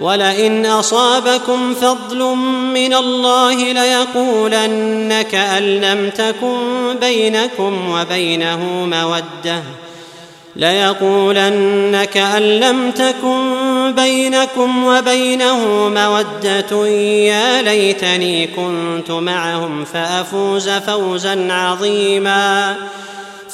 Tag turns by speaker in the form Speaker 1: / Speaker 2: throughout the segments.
Speaker 1: ولئن أصابكم فضل من الله ليقولن كأن لم تكن بينكم وبينه مودة ليقولن كأن لم تكن بينكم وبينه مودة. يا ليتني كنت معهم فأفوز فوزا عظيما.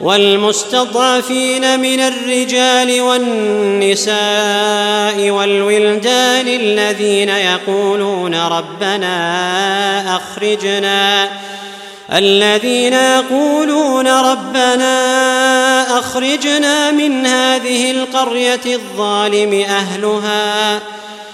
Speaker 1: والمستضعفين من الرجال والنساء والولدان الذين يقولون ربنا أخرجنا الذين يقولون ربنا أخرجنا من هذه القرية الظالم أهلها.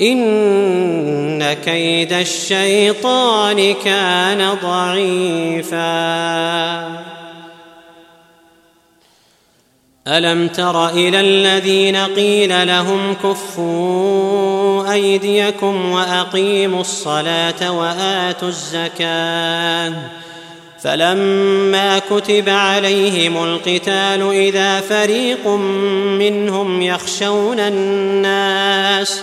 Speaker 1: إن كيد الشيطان كان ضعيفا. ألم تر إلى الذين قيل لهم كفوا أيديكم وأقيموا الصلاة وآتوا الزكاة فلما كتب عليهم القتال إذا فريق منهم يخشون الناس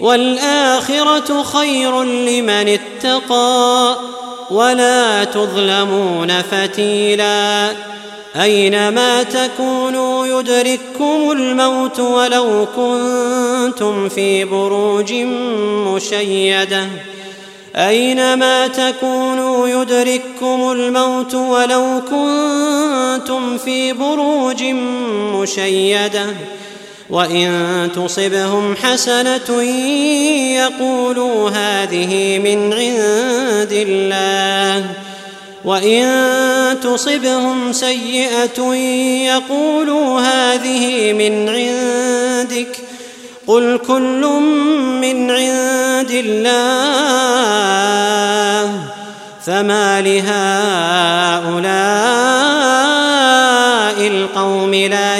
Speaker 1: والآخرة خير لمن اتقى ولا تظلمون فتيلا. أينما تكونوا يدرككم الموت ولو كنتم في بروج مشيدة. أينما تكونوا يدرككم الموت ولو كنتم في بروج مشيدة. وان تصبهم حسنه يقولوا هذه من عند الله وان تصبهم سيئه يقولوا هذه من عندك قل كل من عند الله فما لهؤلاء القوم لا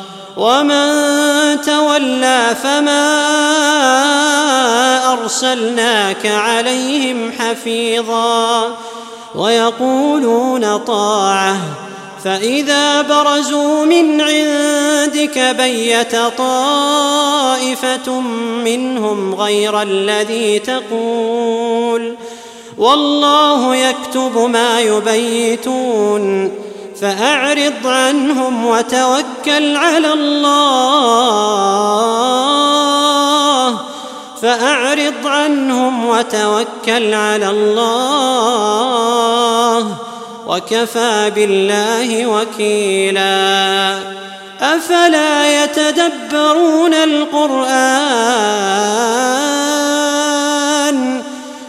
Speaker 1: ومن تولى فما أرسلناك عليهم حفيظا ويقولون طاعة فإذا برزوا من عندك بيت طائفة منهم غير الذي تقول والله يكتب ما يبيتون فأعرض عنهم وتوكل على الله. فأعرض عنهم وتوكل على الله. وكفى بالله وكيلا. أفلا يتدبرون القرآن؟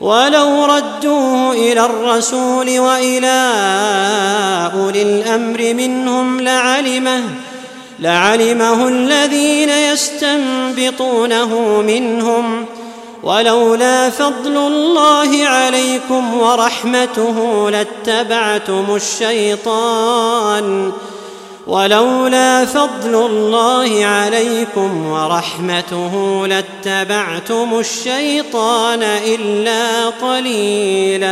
Speaker 1: ولو ردوه إلى الرسول وإلى أولي الأمر منهم لعلمه لعلمه الذين يستنبطونه منهم ولولا فضل الله عليكم ورحمته لاتبعتم الشيطان ولولا فضل الله عليكم ورحمته لاتبعتم الشيطان إلا قليلا.